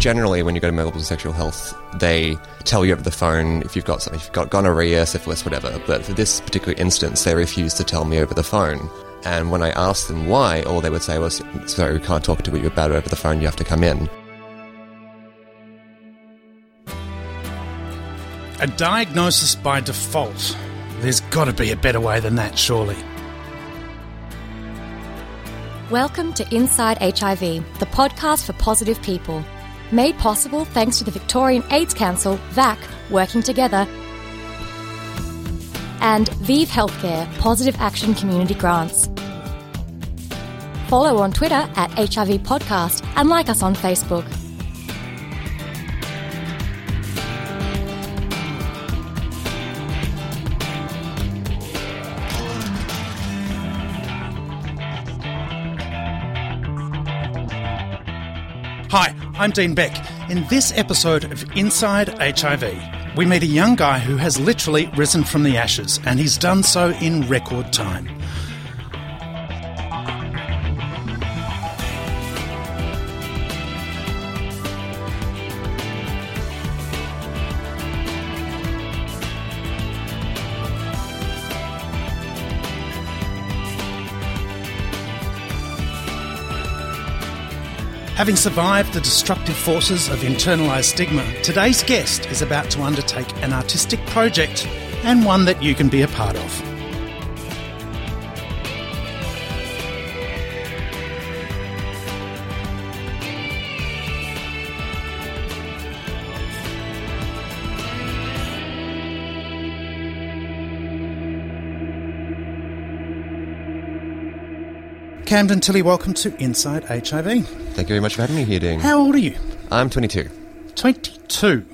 generally, when you go to Melbourne Sexual Health, they tell you over the phone if you've got something, if you've got gonorrhea, syphilis, whatever. But for this particular instance, they refused to tell me over the phone. And when I asked them why, all they would say was, sorry, we can't talk to you about it over the phone, you have to come in. A diagnosis by default. There's got to be a better way than that, surely. Welcome to Inside HIV, the podcast for positive people. Made possible thanks to the Victorian AIDS Council, VAC, working together, and ViiV Healthcare Positive Action Community Grants. Follow on Twitter at HIV Podcast and like us on Facebook. I'm Dean Beck. In this episode of Inside HIV, we meet a young guy who has literally risen from the ashes, and he's done so in record time. Having survived the destructive forces of internalized stigma, today's guest is about to undertake an artistic project and one that you can be a part of. Camden Tilley, welcome to Inside HIV. Thank you very much for having me here, Dean. How old are you? I'm 22. 22.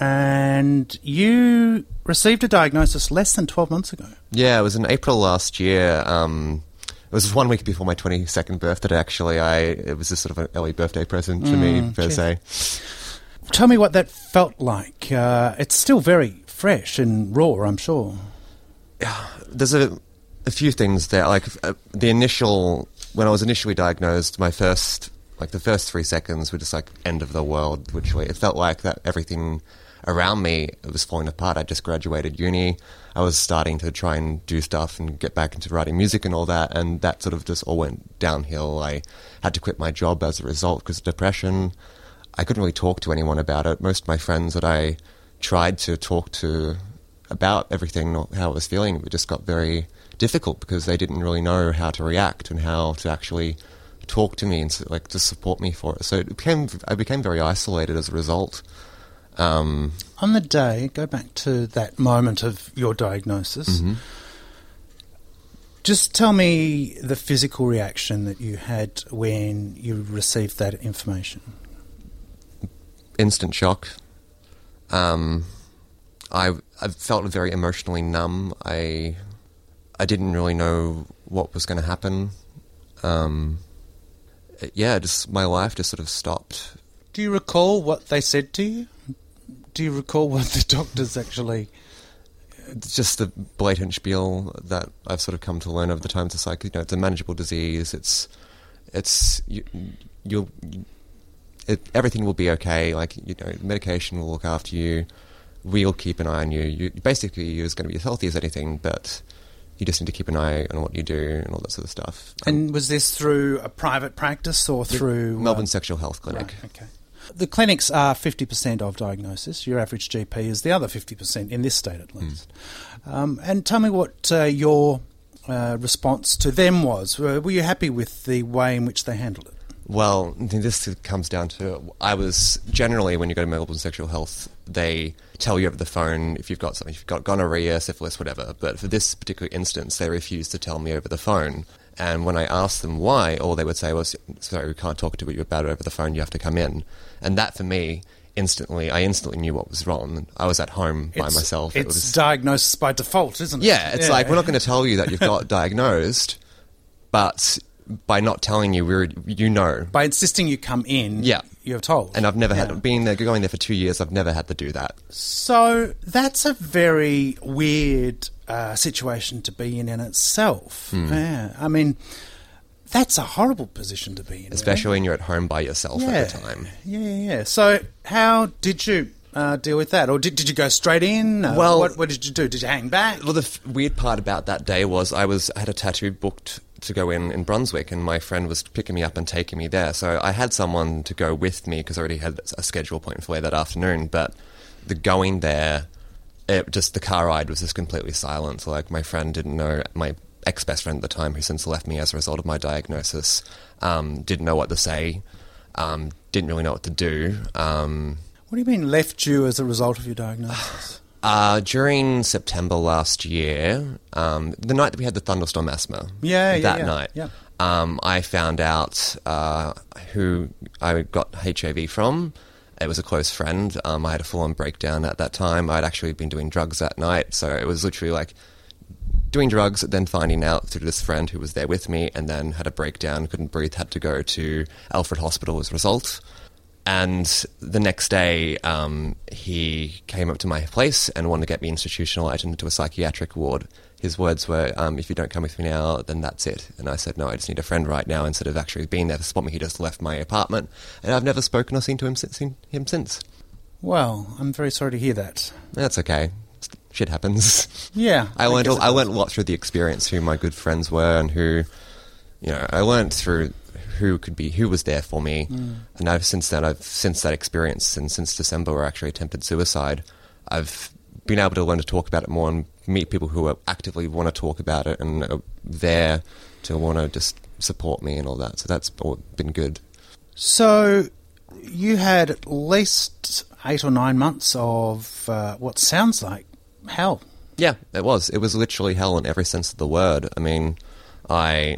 And you received a diagnosis less than 12 months ago. Yeah, it was in April last year. Um, it was one week before my 22nd birthday, actually. I It was just sort of an early birthday present to me, per cheers. se. Tell me what that felt like. Uh, it's still very fresh and raw, I'm sure. There's a, a few things there. Like uh, the initial, when I was initially diagnosed, my first, like the first three seconds were just like end of the world, which it felt like that everything around me was falling apart. I just graduated uni. I was starting to try and do stuff and get back into writing music and all that, and that sort of just all went downhill. I had to quit my job as a result because of depression. I couldn't really talk to anyone about it. Most of my friends that I tried to talk to about everything, how I was feeling, just got very difficult because they didn't really know how to react and how to actually talk to me and like to support me for it. So it became I became very isolated as a result. Um, On the day, go back to that moment of your diagnosis. Just tell me the physical reaction that you had when you received that information. instant shock. Um, I I felt very emotionally numb. I I didn't really know what was going to happen. Um, yeah, just my life just sort of stopped. Do you recall what they said to you? Do you recall what the doctors actually. It's just the blatant spiel that I've sort of come to learn over the times. It's like you know, it's a manageable disease. It's it's you, you'll it, everything will be okay. Like you know, medication will look after you. We'll keep an eye on you. you basically, you're just going to be as healthy as anything, but you just need to keep an eye on what you do and all that sort of stuff. Um, And was this through a private practice or through. uh, Melbourne Sexual Health Clinic. Right, okay. The clinics are 50% of diagnosis. Your average GP is the other 50%, in this state at least. Um, and tell me what uh, your uh, response to them was. Were were you happy with the way in which they handled it? Well, this comes down to I was generally when you go to Melbourne Sexual Health, they tell you over the phone if you've got something, if you've got gonorrhea, syphilis, whatever. But for this particular instance, they refused to tell me over the phone. And when I asked them why, all they would say was, "Sorry, we can't talk to you about it over the phone. You have to come in." And that for me, instantly, I instantly knew what was wrong. I was at home by It's- myself. It's it was, diagnosis by default, isn't it? yeah, it's like we're not going to tell you that you've got diagnosed, but by not telling you, we're you know. By insisting you come in, Yeah. You're told. And I've never Yeah. had being there, going there for two years. I've never had to do that. So that's a very weird uh, situation to be in in itself. Hmm. Yeah, I mean, That's a horrible position to be in. especially when you're at home by yourself yeah. at the time. Yeah, yeah, yeah. So, how did you uh, deal with that, or did, did you go straight in? Uh, Well- what, what did you do? Did you hang back? Well, the f- weird part about that day was I was I had a tattoo booked to go in in Brunswick, and my friend was picking me up and taking me there. So I had someone to go with me because I already had a schedule appointment for that afternoon. But the going there, it just the car ride was just completely silent. So, Like my friend didn't know my ex best friend at the time, who since left me as a result of my diagnosis, um, didn't know what to say, um, didn't really know what to do. Um, What do you mean left you as a result of your diagnosis? Uh, during September last year, um, the night that we had the thunderstorm asthma, Yeah, yeah, that yeah, night, yeah. um, I found out uh, who I got HIV from. It was a close friend. Um, I had a full-on breakdown at that time. I'd actually been doing drugs that night, so it was literally like doing drugs, then finding out through this friend who was there with me, and then had a breakdown, couldn't breathe, had to go to Alfred Hospital as a result. And the next day, um, he came up to my place and wanted to get me institutionalized into a psychiatric ward. His words were, um, "If you don't come with me now, then that's it." And I said, "No, I just need a friend right now." Instead of actually being there to support me, he just left my apartment, and I've never spoken or seen to him since. Seen him since. Well, I'm very sorry to hear that. That's okay. Shit happens. Yeah, I learned. guess a- it I learned a lot through the experience. Who my good friends were, and who, you know, I learned through who could be who was there for me. Mm. And I've since then, I've since that experience, and since December, where I actually attempted suicide, I've been able to learn to talk about it more and meet people who are actively want to talk about it and are there to want to just support me and all that. So that's been good. So, you had at least eight or nine months of uh, what sounds like hell. Yeah, it was. It was literally hell in every sense of the word. I mean, I,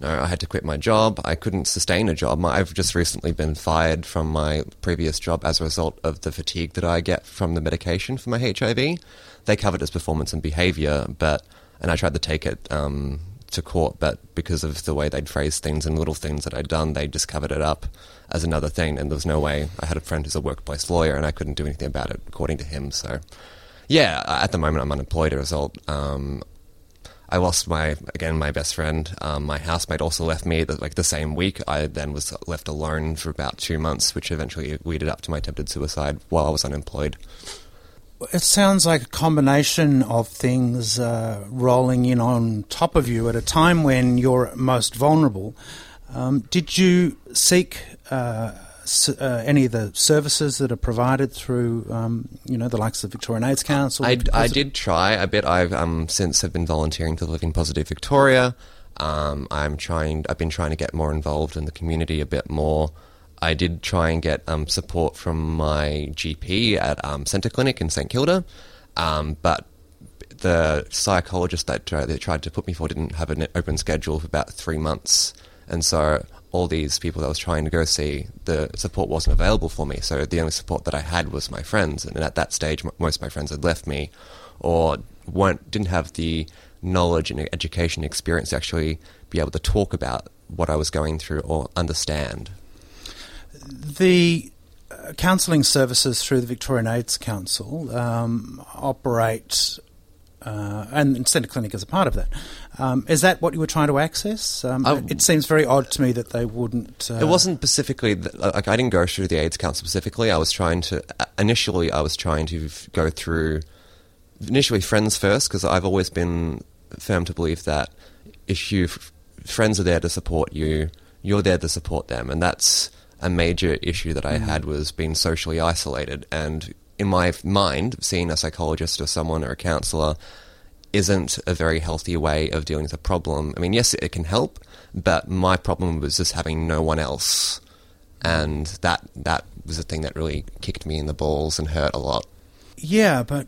you know, I had to quit my job. I couldn't sustain a job. I've just recently been fired from my previous job as a result of the fatigue that I get from the medication for my HIV. They covered as performance and behavior, but and I tried to take it um, to court, but because of the way they'd phrased things and little things that I'd done, they just covered it up as another thing. And there was no way. I had a friend who's a workplace lawyer, and I couldn't do anything about it, according to him. So. Yeah, at the moment I'm unemployed as a result. Um, I lost my again my best friend. Um, my housemate also left me the, like the same week. I then was left alone for about two months, which eventually weeded up to my attempted suicide while I was unemployed. It sounds like a combination of things uh, rolling in on top of you at a time when you're most vulnerable. Um, did you seek uh, uh, any of the services that are provided through, um, you know, the likes of the Victorian AIDS Council? I, I did try a bit. I've um, since have been volunteering to Living Positive Victoria. Um, I'm trying. I've been trying to get more involved in the community a bit more. I did try and get um, support from my GP at um, Centre Clinic in St Kilda, um, but the psychologist that tried, that tried to put me for didn't have an open schedule for about three months, and so all these people that I was trying to go see, the support wasn't available for me. So the only support that I had was my friends, and at that stage, most of my friends had left me, or weren't didn't have the knowledge and education experience to actually be able to talk about what I was going through or understand. The uh, counselling services through the Victorian AIDS Council um, operate, uh, and Centre Clinic is a part of that. Um, is that what you were trying to access? Um, Oh. it seems very odd to me that they wouldn't. Uh, It wasn't specifically th- like I didn't go through the AIDS Council specifically. I was trying to uh, initially I was trying to go through initially friends first because I've always been firm to believe that if you f- friends are there to support you, you're there to support them, and that's a major issue that I had was being socially isolated. And in my mind, seeing a psychologist or someone or a counselor isn't a very healthy way of dealing with a problem. I mean, yes, it can help, but my problem was just having no one else, and that that was the thing that really kicked me in the balls and hurt a lot. Yeah, but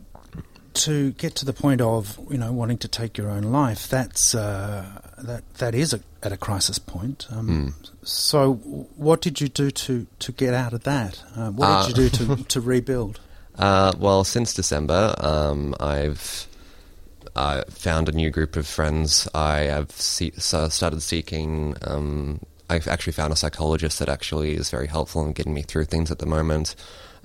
to get to the point of you know wanting to take your own life, that's uh, that that is a, at a crisis point. Um, So, what did you do to, to get out of that? Uh, what did you do to, to rebuild? Uh, well, since December, um, I've uh, found a new group of friends. I have started seeking. Um, I've actually found a psychologist that actually is very helpful in getting me through things at the moment.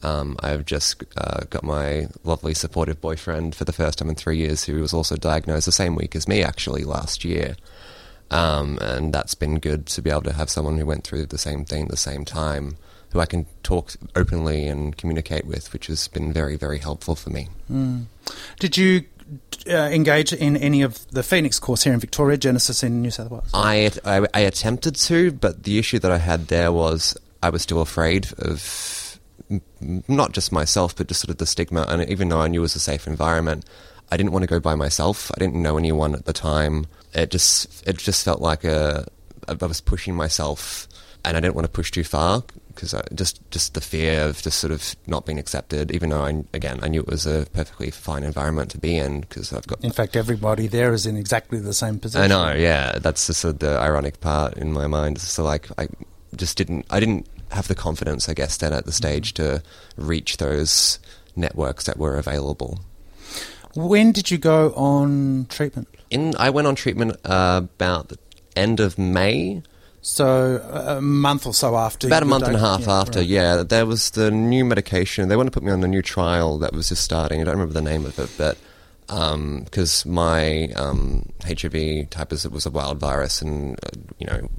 Um, I've just uh, got my lovely supportive boyfriend for the first time in three years, who was also diagnosed the same week as me, actually last year. Um, and that's been good to be able to have someone who went through the same thing at the same time, who I can talk openly and communicate with, which has been very, very helpful for me. Did you uh, engage in any of the Phoenix course here in Victoria, Genesis in New South Wales? I, I, I attempted to, but the issue that I had there was I was still afraid of not just myself, but just sort of the stigma. And even though I knew it was a safe environment, I didn't want to go by myself. I didn't know anyone at the time. It just it just felt like a I was pushing myself, and I didn't want to push too far because just just the fear of just sort of not being accepted. Even though I again I knew it was a perfectly fine environment to be in because I've got In fact, everybody there is in exactly the same position. I know, yeah. That's just sort of the ironic part in my mind. So like, I just didn't, I didn't have the confidence, I guess, then at the stage to reach those networks that were available. When did you go on treatment? In, I went on treatment uh, about the end of May, So a month or so after. about a month and a half yeah, after. right. Yeah, there was the new medication. They want to put me on a new trial that was just starting. I don't remember the name of it, but because my um, HIV type is it was a wild virus, and uh, you know,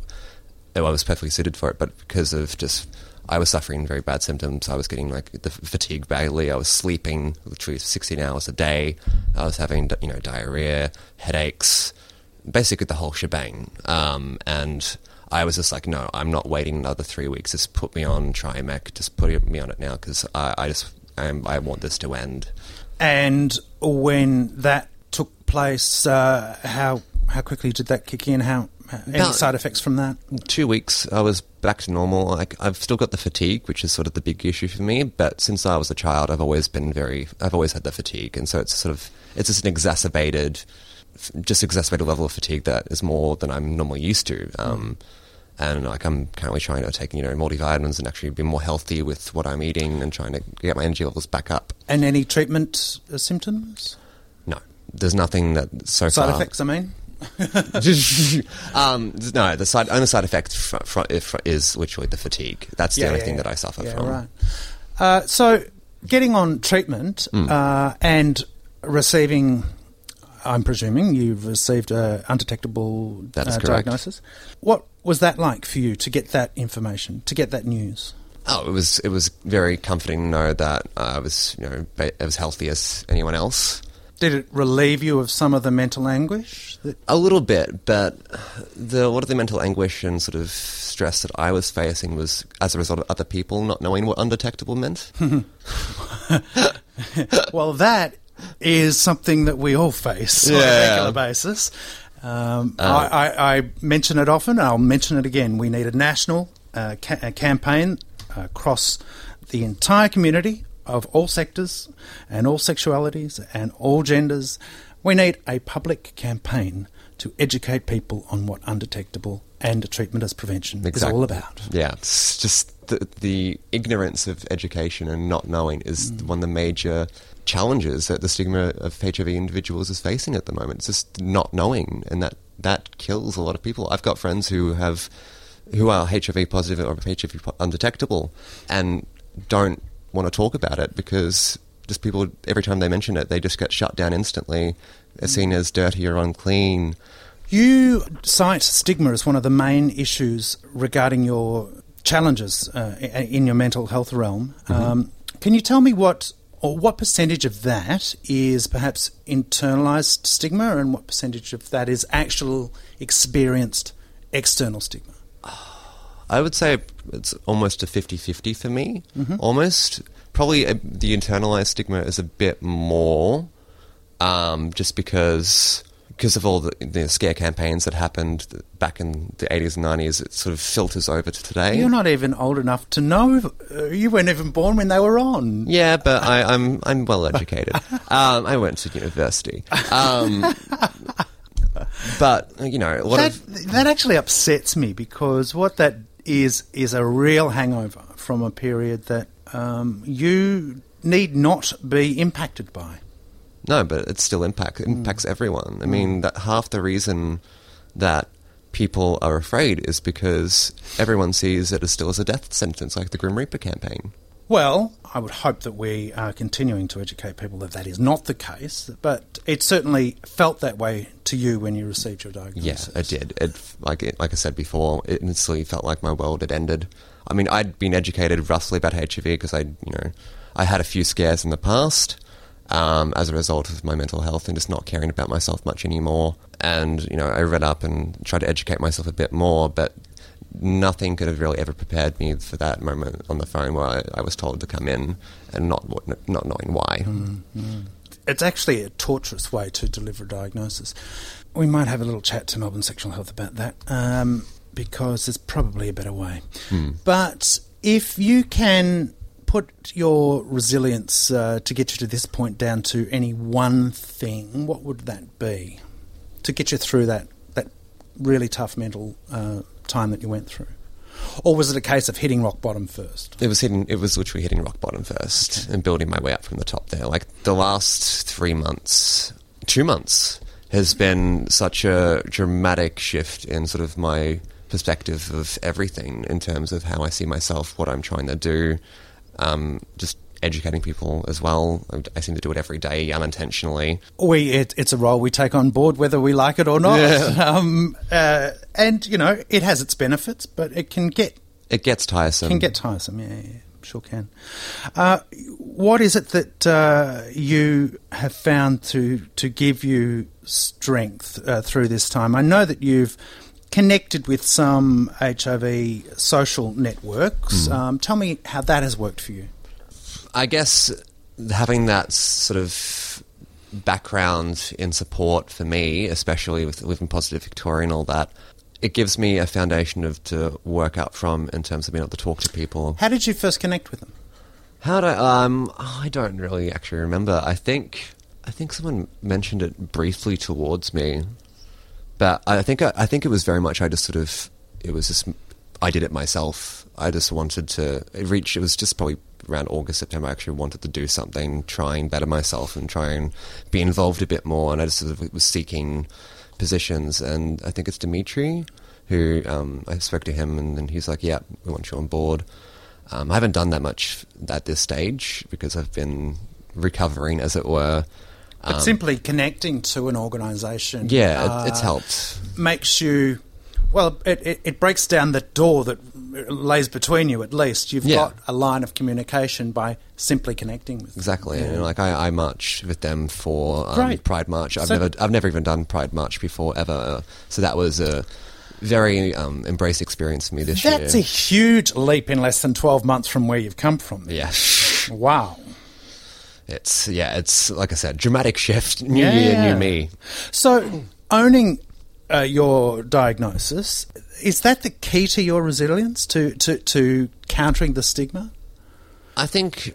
I was perfectly suited for it. But because of just I was suffering very bad symptoms. I was getting like the fatigue badly. I was sleeping literally 16 hours a day. I was having you know diarrhea, headaches, basically the whole shebang. Um, and I was just like, no, I'm not waiting another three weeks. Just put me on Triumeq. Just put me on it now because I, I just I'm, I want this to end. And when that took place, uh, how how quickly did that kick in? How any About- side effects from that? two weeks, I was back to normal. Like I've still got the fatigue, which is sort of the big issue for me. But since I was a child, I've always been very, I've always had the fatigue, and so it's sort of, it's just an exacerbated, just exacerbated level of fatigue that is more than I'm normally used to. Um, and like I'm currently trying to take you know multivitamins and actually be more healthy with what I'm eating and trying to get my energy levels back up. And any treatment uh, symptoms? No, there's nothing that so Side far. effects, I mean? um, no, the side only side effect fr- fr- if- is literally the fatigue. That's the Yeah, only yeah, thing yeah. that I suffer yeah, from. Right. Uh, so, getting on treatment Hmm. uh, and receiving, I'm presuming you've received a undetectable That is uh, correct. diagnosis. What was that like for you to get that information, to get that news? Oh, it was it was very comforting to know that uh, I was you know as healthy as anyone else. Did it relieve you of some of the mental anguish? That, A little bit, but the a lot of the mental anguish and sort of stress that I was facing was as a result of other people not knowing what undetectable meant. well, that is something that we all face on a regular basis. Um, I, I, I mention it often. I'll mention it again. We need a national uh, ca- a campaign across the entire community of all sectors and all sexualities and all genders. We need a public campaign to educate people on what undetectable and treatment as prevention is all about. Yeah, it's just the, the ignorance of education and not knowing is mm. one of the major challenges that the stigma of HIV individuals is facing at the moment. It's just not knowing, and that that kills a lot of people. I've got friends who have who are HIV positive or HIV undetectable, and don't want to talk about it because just people every time they mention it, they just get shut down instantly. They're seen as dirty or unclean. You cite stigma as one of the main issues regarding your challenges uh, in your mental health realm. Um, can you tell me what or what percentage of that is perhaps internalized stigma, and what percentage of that is actual experienced external stigma? I would say it's almost a 50-50 for me. Almost. Probably uh the internalized stigma is a bit more, um, just because because of all the, the scare campaigns that happened back in the 80s and 90s. It sort of filters over to today. You're not even old enough to know. Uh, you weren't even born when they were on. Yeah, but I, I'm I'm well educated. um, I went to university. Um, but you know, a lot That, of that actually upsets me because what that is is a real hangover from a period that um, you need not be impacted by. No, but it still impact, Hmm. impacts everyone. I mean, that half the reason that people are afraid is because everyone sees it as still as a death sentence, like the Grim Reaper campaign. Well, I would hope that we are continuing to educate people that that is not the case, but it certainly felt that way to you when you received your diagnosis. Yeah, it did. It like it, like I said before, it instantly felt like my world had ended. I mean, I'd been educated roughly about HIV because I, you know, I had a few scares in the past um, as a result of my mental health and just not caring about myself much anymore. And you know, I read up and tried to educate myself a bit more, but nothing could have really ever prepared me for that moment on the phone where I, I was told to come in and not not knowing why. Mm-hmm. It's actually a torturous way to deliver a diagnosis. We might have a little chat to Melbourne Sexual Health about that um, because there's probably a better way. Mm. But if you can put your resilience uh, to get you to this point down to any one thing, what would that be to get you through that that really tough mental uh, time that you went through? Or was it a case of hitting rock bottom first? It was hitting. It was literally hitting rock bottom first okay. and building my way up from the top. There, like the last three months, two months has been such a dramatic shift in sort of my perspective of everything in terms of how I see myself, what I'm trying to do, um, just educating people as well. I seem to do it every day unintentionally. We it, it's a role we take on board whether we like it or not. Yeah. Um, uh, and you know it has its benefits, but it can get it gets tiresome. Can get tiresome. Yeah, yeah sure can. Uh, what is it that uh, you have found to to give you strength uh, through this time? I know that you've connected with some HIV social networks. Mm. Um, tell me how that has worked for you. I guess having that sort of background in support for me, especially with living positive Victoria and all that, it gives me a foundation of to work out from in terms of being able to talk to people. How did you first connect with them? How do um I don't really actually remember. I think I think someone mentioned it briefly towards me, but I think I, I think it was very much I just sort of it was just I did it myself. I just wanted to reach. It was just probably around August, September. I actually wanted to do something, try and better myself, and try and be involved a bit more. And I just sort of was seeking positions. And I think it's Dimitri who um, I spoke to him, and, and he's like, "Yeah, we want you on board." Um, I haven't done that much at this stage because I've been recovering, as it were. But um, simply connecting to an organisation, yeah, uh, it, it's helped. Makes you well. It, it, it, breaks down the door that lays between you. At least you've yeah. got a line of communication by simply connecting with. Exactly. Them. Yeah. like I, I march with them for um, Pride March. I've so, never I've never even done Pride March before ever. So that was a very um, embrace experience for me this That's year. That's a huge leap in less than twelve months from where you've come from. Yeah. wow it's yeah, it's like I said, dramatic shift, new yeah. year, new me. So owning uh, your diagnosis is that the key to your resilience to, to to countering the stigma? I think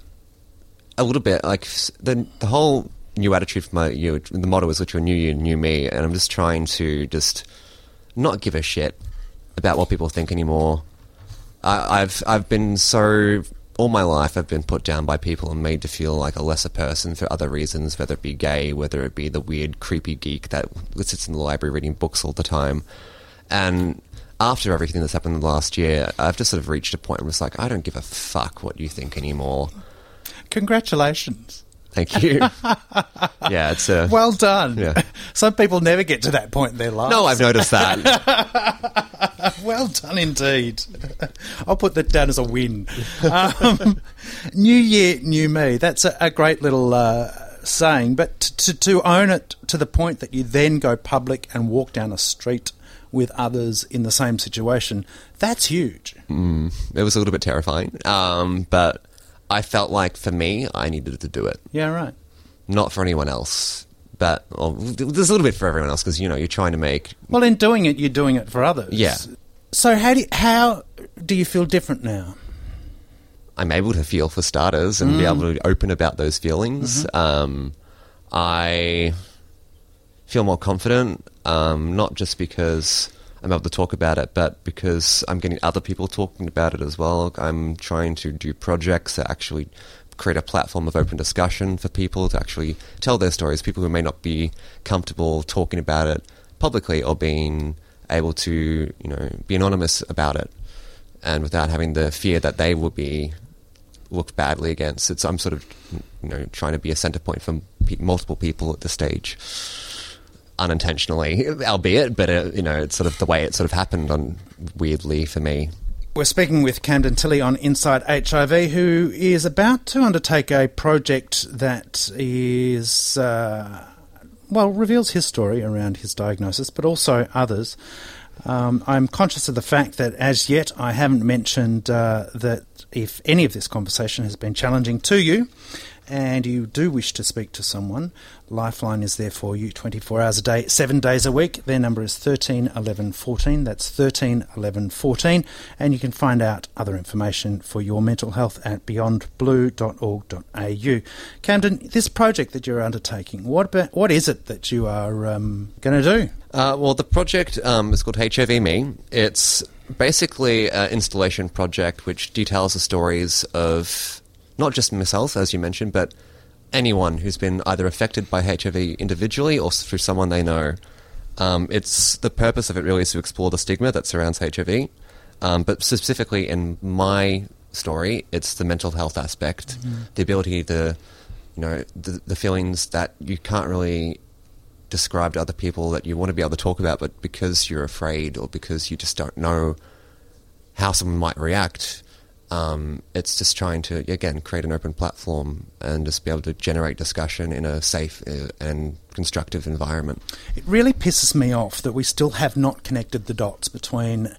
a little bit. Like the the whole new attitude for my year, the motto is literally new year, new me, and I'm just trying to just not give a shit about what people think anymore. I, I've I've been so all my life I've been put down by people and made to feel like a lesser person for other reasons, whether it be gay, whether it be the weird, creepy geek that sits in the library reading books all the time. And after everything that's happened in the last year, I've just sort of reached a point where it's like, I don't give a fuck what you think anymore. Congratulations. Thank you. yeah, it's a well done. Yeah. Some people never get to that point in their life. No, I've noticed that. well done indeed. I'll put that down as a win. Um, new year, new me. That's a, a great little uh, saying, but to, to own it to the point that you then go public and walk down a street with others in the same situation, that's huge. Mm, it was a little bit terrifying, um, but I felt like for me, I needed to do it. Yeah, right. Not for anyone else. But well, there's a little bit for everyone else because you know you're trying to make. Well, in doing it, you're doing it for others. Yeah. So how do you, how do you feel different now? I'm able to feel for starters and mm. be able to open about those feelings. Mm-hmm. Um, I feel more confident, um, not just because I'm able to talk about it, but because I'm getting other people talking about it as well. I'm trying to do projects that actually create a platform of open discussion for people to actually tell their stories, people who may not be comfortable talking about it publicly or being able to, you know, be anonymous about it and without having the fear that they will be looked badly against. It's I'm sort of you know trying to be a center point for multiple people at the stage, unintentionally, albeit, but uh, you know it's sort of the way it sort of happened on weirdly for me. We're speaking with Camden Tilley on Inside HIV, who is about to undertake a project that is, uh, well, reveals his story around his diagnosis, but also others. Um, I'm conscious of the fact that as yet I haven't mentioned uh, that if any of this conversation has been challenging to you, and you do wish to speak to someone, Lifeline is there for you 24 hours a day, seven days a week. Their number is 13 11 14. That's 13 11 14. And you can find out other information for your mental health at beyondblue.org.au. Camden, this project that you're undertaking, what, about, what is it that you are um, going to do? Uh, well, the project um, is called HIV Me. It's basically an installation project which details the stories of not just myself, as you mentioned, but anyone who's been either affected by HIV individually or through someone they know. Um, it's the purpose of it really is to explore the stigma that surrounds HIV, um, but specifically in my story, it's the mental health aspect, mm-hmm. the ability to, you know, the, the feelings that you can't really describe to other people that you want to be able to talk about, but because you're afraid or because you just don't know how someone might react, um, it's just trying to again create an open platform and just be able to generate discussion in a safe uh, and constructive environment. It really pisses me off that we still have not connected the dots between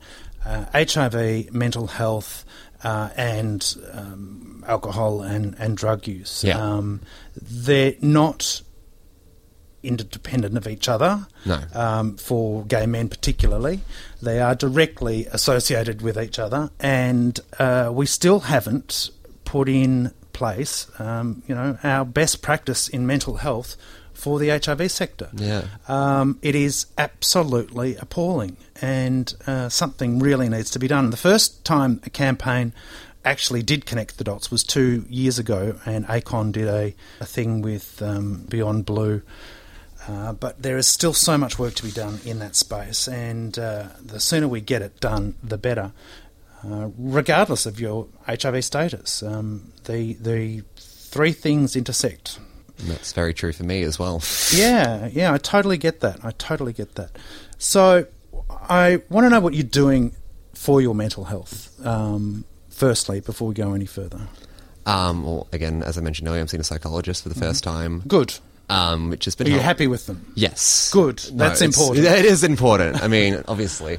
uh, HIV, mental health, uh, and um, alcohol and, and drug use. Yeah. Um, they're not interdependent of each other. No. Um, for gay men, particularly, they are directly associated with each other, and uh, we still haven't put in place, um, you know, our best practice in mental health for the HIV sector. Yeah. Um, it is absolutely appalling, and uh, something really needs to be done. The first time a campaign actually did connect the dots was two years ago, and ACON did a, a thing with um, Beyond Blue uh, but there is still so much work to be done in that space, and uh, the sooner we get it done, the better. Uh, regardless of your HIV status, um, the the three things intersect. And that's very true for me as well. yeah, yeah, I totally get that. I totally get that. So, I want to know what you're doing for your mental health. Um, firstly, before we go any further. Um, well, again, as I mentioned earlier, I'm seeing a psychologist for the mm-hmm. first time. Good um, which has been. Are you happy with them? Yes. Good. That's important. It is important. I mean, obviously,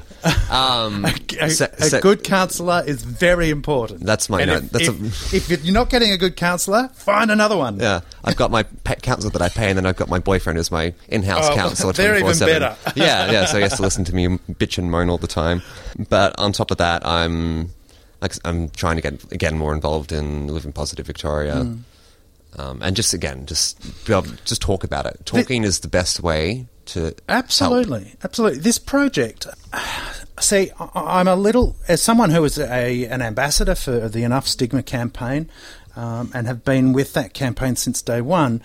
um, a, a, so, so, a, good counsellor is very important. That's my. No, if, that's if, if, you're not getting a good counsellor, find another one. Yeah, I've got my pet counsellor that I pay, and then I've got my boyfriend who's my in-house oh, counsellor. They're even better. yeah, yeah. So he has to listen to me bitch and moan all the time. But on top of that, I'm like I'm trying to get again more involved in Living Positive Victoria. Mm um, and just again, just able, just talk about it. Talking the, is the best way to absolutely, help. absolutely. This project, see, I'm a little as someone who is a an ambassador for the Enough Stigma campaign, um, and have been with that campaign since day one.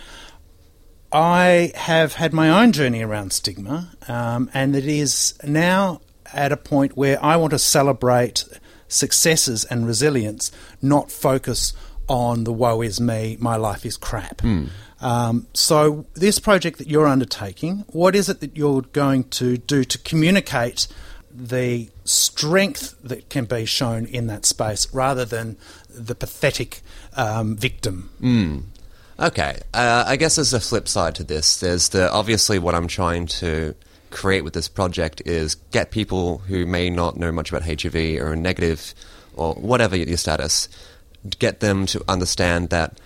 I have had my own journey around stigma, um, and it is now at a point where I want to celebrate successes and resilience, not focus on the woe is me, my life is crap. Mm. Um, so, this project that you're undertaking, what is it that you're going to do to communicate the strength that can be shown in that space rather than the pathetic um, victim? Mm. Okay, uh, I guess there's a flip side to this. There's the obviously what I'm trying to create with this project is get people who may not know much about HIV or negative or whatever your status get them to understand that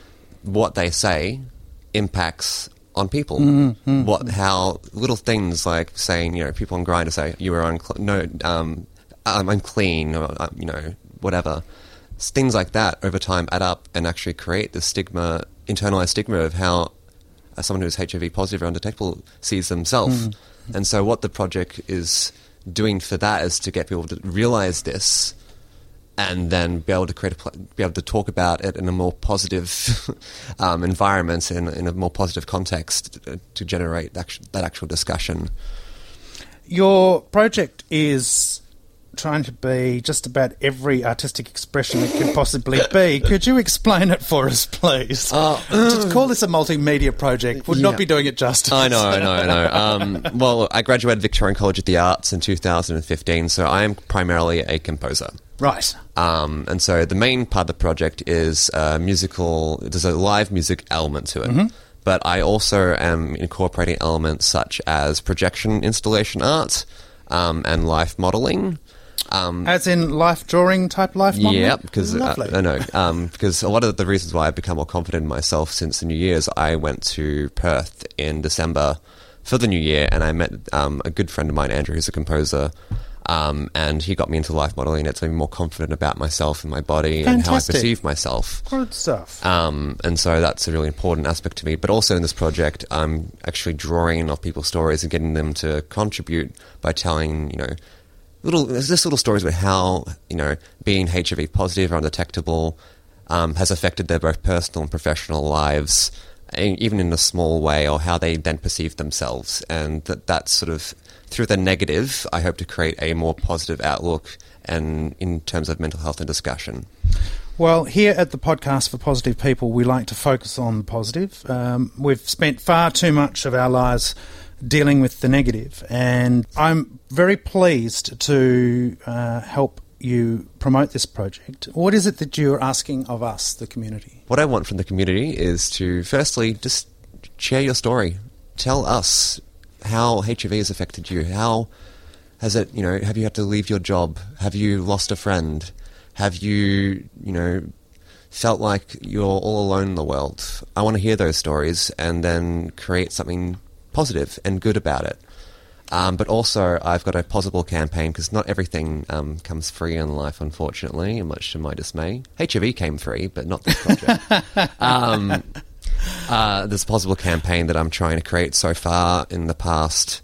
what they say impacts on people. Mm-hmm. What how little things like saying you know people on Grindr say you are unclean, no um, I'm unclean or uh, you know whatever things like that over time add up and actually create the stigma internalized stigma of how uh, someone who's HIV positive or undetectable sees themselves. Mm-hmm. And so what the project is doing for that is to get people to realize this and then be able to create a, be able to talk about it in a more positive um, environment in, in a more positive context to, to generate that actual discussion. Your project is trying to be just about every artistic expression it could possibly be. Could you explain it for us, please? Uh, to call this a multimedia project would Yeah. not be doing it justice. I know, I know, I know. Um, well, I graduated Victorian College of the Arts in 2015, so I am primarily a composer. Right. Um, and so the main part of the project is uh, musical. There's a live music element to it, but I also am incorporating elements such as projection installation art um, and life modeling. Um, As in life drawing type life model? yeah, because uh. I know um, because a lot of the reasons why I've become more confident in myself since the New Year's, I went to Perth in December for the New Year, and I met um, a good friend of mine, Andrew, who's a composer. Um, and he got me into life modeling. It's made me more confident about myself and my body and how I perceive myself. Good stuff. Um, and so that's a really important aspect to me. But also in this project, I'm actually drawing off people's stories and getting them to contribute by telling, you know, little there's just little stories about how you know being HIV positive or undetectable um, has affected their both personal and professional lives, even in a small way, or how they then perceive themselves, and that that's sort of through the negative. I hope to create a more positive outlook, and in terms of mental health and discussion. Well, here at the podcast for positive people, we like to focus on the positive. Um, we've spent far too much of our lives dealing with the negative, and I'm very pleased to uh, help you promote this project. What is it that you're asking of us, the community? What I want from the community is to firstly just share your story. Tell us how HIV has affected you. How has it, you know, have you had to leave your job? Have you lost a friend? Have you, you know, felt like you're all alone in the world? I want to hear those stories and then create something positive and good about it. Um, but also, I've got a Pozible campaign because not everything um, comes free in life, unfortunately, much to my dismay. HIV came free, but not this project. um, uh, there's a Pozible campaign that I'm trying to create so far in the past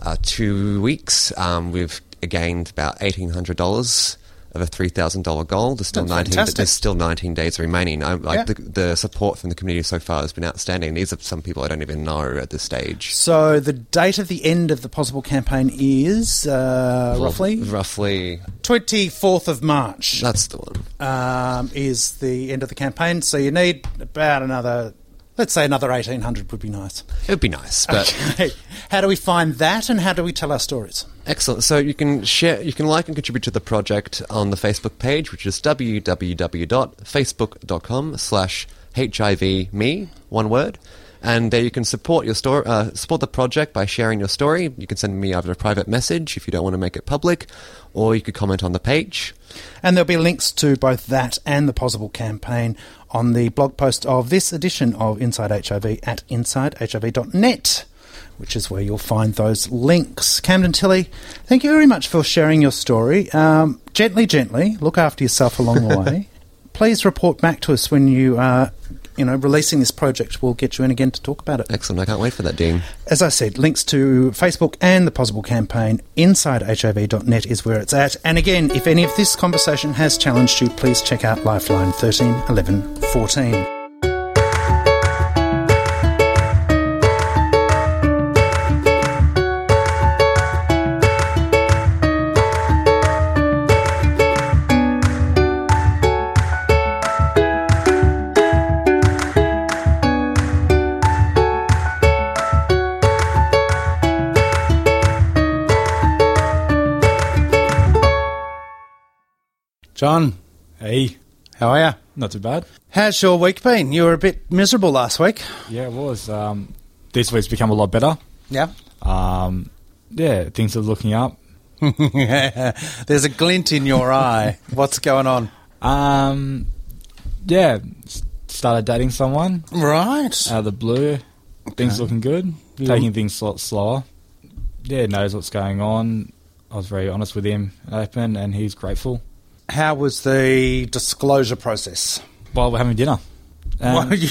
uh, two weeks. Um, we've gained about $1,800 of a $3,000 goal. There's still That's 19, fantastic. there's still 19 days remaining. I, like Yeah. the, the support from the community so far has been outstanding. These are some people I don't even know at this stage. So, the date of the end of the Pozible campaign is uh, roughly Roughly, 24th of March. that's the one. um, is the end of the campaign. So you need about another, let's say another 1800 would be nice. It would be nice, but Okay. How do we find that and how do we tell our stories? excellent. So you can share, you can like and contribute to the project on the Facebook page, which is www.facebook.com slash HIV me, one word. And there you can support your story, uh, support the project by sharing your story. You can send me either a private message if you don't want to make it public, or you could comment on the page. And there'll be links to both that and the Pozible campaign on the blog post of this edition of Inside HIV at insidehiv.net, which is where you'll find those links. Camden Tilley, thank you very much for sharing your story. Um, gently, gently, look after yourself along the way. Please report back to us when you are, you know, releasing this project. We'll get you in again to talk about it. Excellent. I can't wait for that, Dean. As I said, links to Facebook and the Pozible campaign inside hiv.net is where it's at. And again, if any of this conversation has challenged you, please check out Lifeline 13 11 14. John, Hey, how are you? not too bad. How's your week been? You were a bit miserable last week. Yeah, it was. Um, this week's become a lot better. Yeah. Um, yeah, things are looking up. There's a glint in your eye. What's going on? Um, yeah, started dating someone Right. out of the blue. Things looking good. Taking things a lot slower. Yeah, knows what's going on. I was very honest with him, open, and he's grateful. How was the disclosure process? While we're having dinner. Um, Well, you,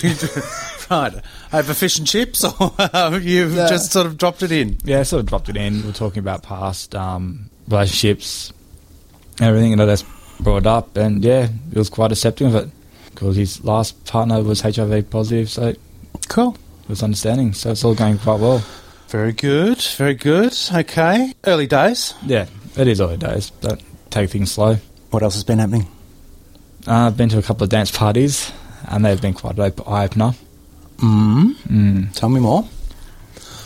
right. Over fish and chips, or you've Yeah. just sort of dropped it in? yeah, sort of dropped it in. We're talking about past um, relationships, everything, and I just brought up, and yeah, he was quite accepting of it because his last partner was HIV positive, so cool. it Cool. was understanding. So it's all going quite well. Very good. Very good. Okay. Early days. Yeah, it is early days, but take things slow. What else has been happening? Uh, I've been to a couple of dance parties, and they've been quite an eye opener. Mm. Mm. Tell me more.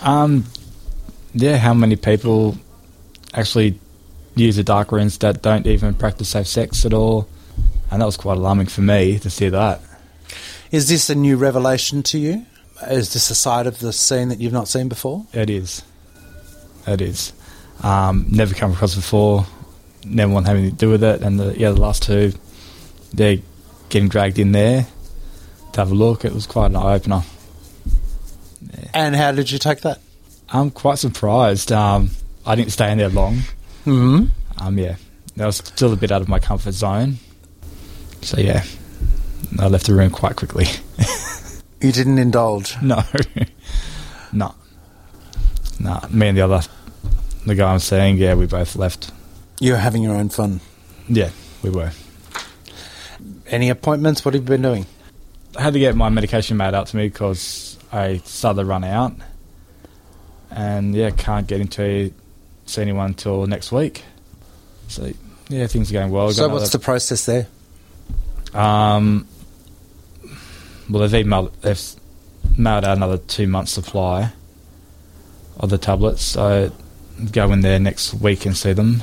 Um, yeah, how many people actually use the dark rooms that don't even practice safe sex at all? And that was quite alarming for me to see that. Is this a new revelation to you? Is this a side of the scene that you've not seen before? It is. It is. Um, never come across before. Never want having to do with it. And the yeah, the last two, they're getting dragged in there to have a look. It was quite an eye opener. And how did you take that? I'm quite surprised. Um, I didn't stay in there long. Mm-hmm. Um, yeah, that was still a bit out of my comfort zone. So yeah, I left the room quite quickly. You didn't indulge. no, no, no. Me and the other, the guy I'm seeing, yeah, we both left. You were having your own fun. Yeah, we were. Any appointments? What have you been doing? I had to get my medication made out to me because I started to run out, and yeah, can't get into see anyone until next week. So yeah, things are going well. so, what's the process there? um? Well, they've emailed, they've mailed out another two months supply of the tablets. So go in there next week and see them.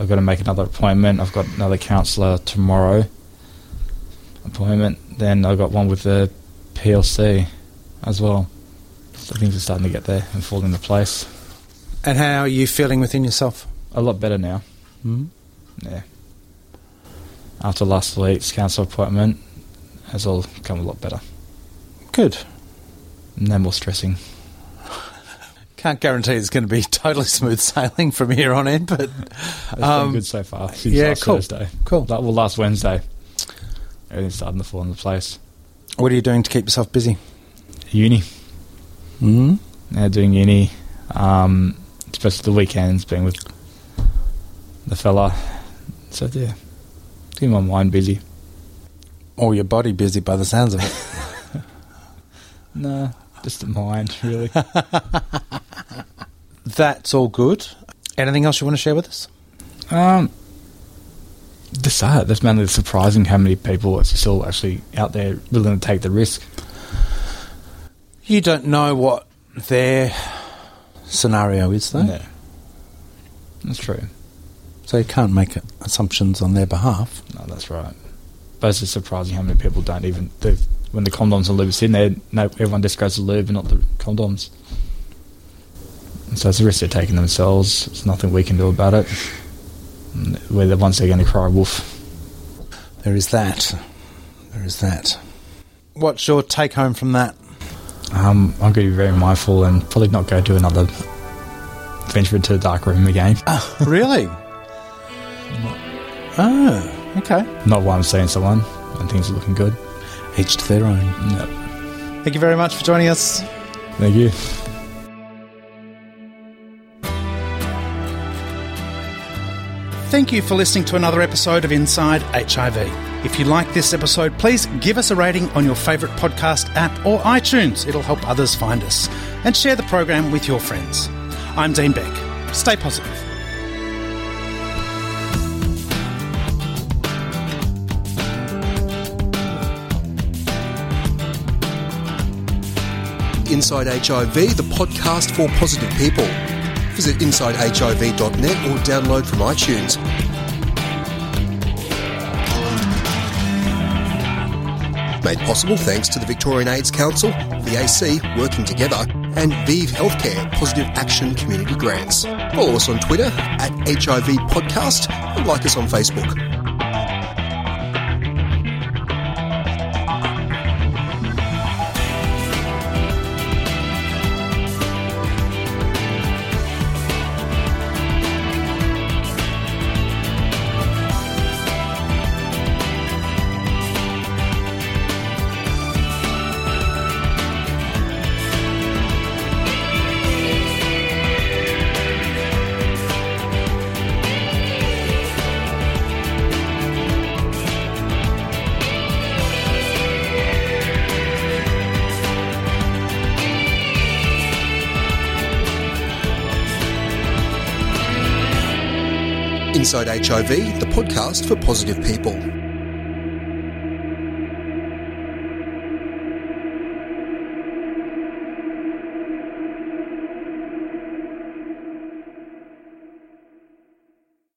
I've got to make another appointment. I've got another counsellor tomorrow appointment. Then I've got one with the PLC as well. So things are starting to get there and fall into place. And how are you feeling within yourself? A lot better now. Mm. Yeah. After last week's council appointment, it's all come a lot better. Good. No more stressing. Can't guarantee it's going to be totally smooth sailing from here on in, but It's Um, been good so far. Since yeah, last cool. Thursday. Cool. Like, well, last Wednesday, everything's starting to fall into place. what are you doing to keep yourself busy? Uni. Mm. Yeah, doing uni. Um, especially the weekends, being with the fella. So yeah, keeping my mind busy. Or your body busy by the sounds of it. No, just the mind, really. That's all good. Anything else you want to share with us? um, just that. That's mainly surprising how many people are still actually out there willing to take the risk. You don't know what their scenario is, though. Yeah, that's true. So you can't make assumptions on their behalf. No, that's right. But it's just surprising how many people don't even when the condoms and lubes in there. No, everyone just goes to lube and not the condoms. So it's a risk they're taking themselves. There's nothing we can do about it. And We're the ones that are going to cry wolf. There is that. There is that. What's your take home from that? Um, I'm going to be very mindful and probably not go to another venture into the dark room again. really? Oh, okay. Not while I'm seeing someone and things are looking good. Each to their own. Yep. Thank you very much for joining us. Thank you. Thank you for listening to another episode of Inside HIV. If you like this episode, please give us a rating on your favourite podcast app or iTunes. It'll help others find us. And share the program with your friends. I'm Dean Beck. Stay positive. Inside HIV, the podcast for positive people. Visit InsideHIV.net or download from iTunes. Made possible thanks to the Victorian AIDS Council, VAC working together, and ViiV Healthcare Positive Action Community Grants. Follow us on Twitter at HIV Podcast and like us on Facebook. HIV, the podcast for positive people.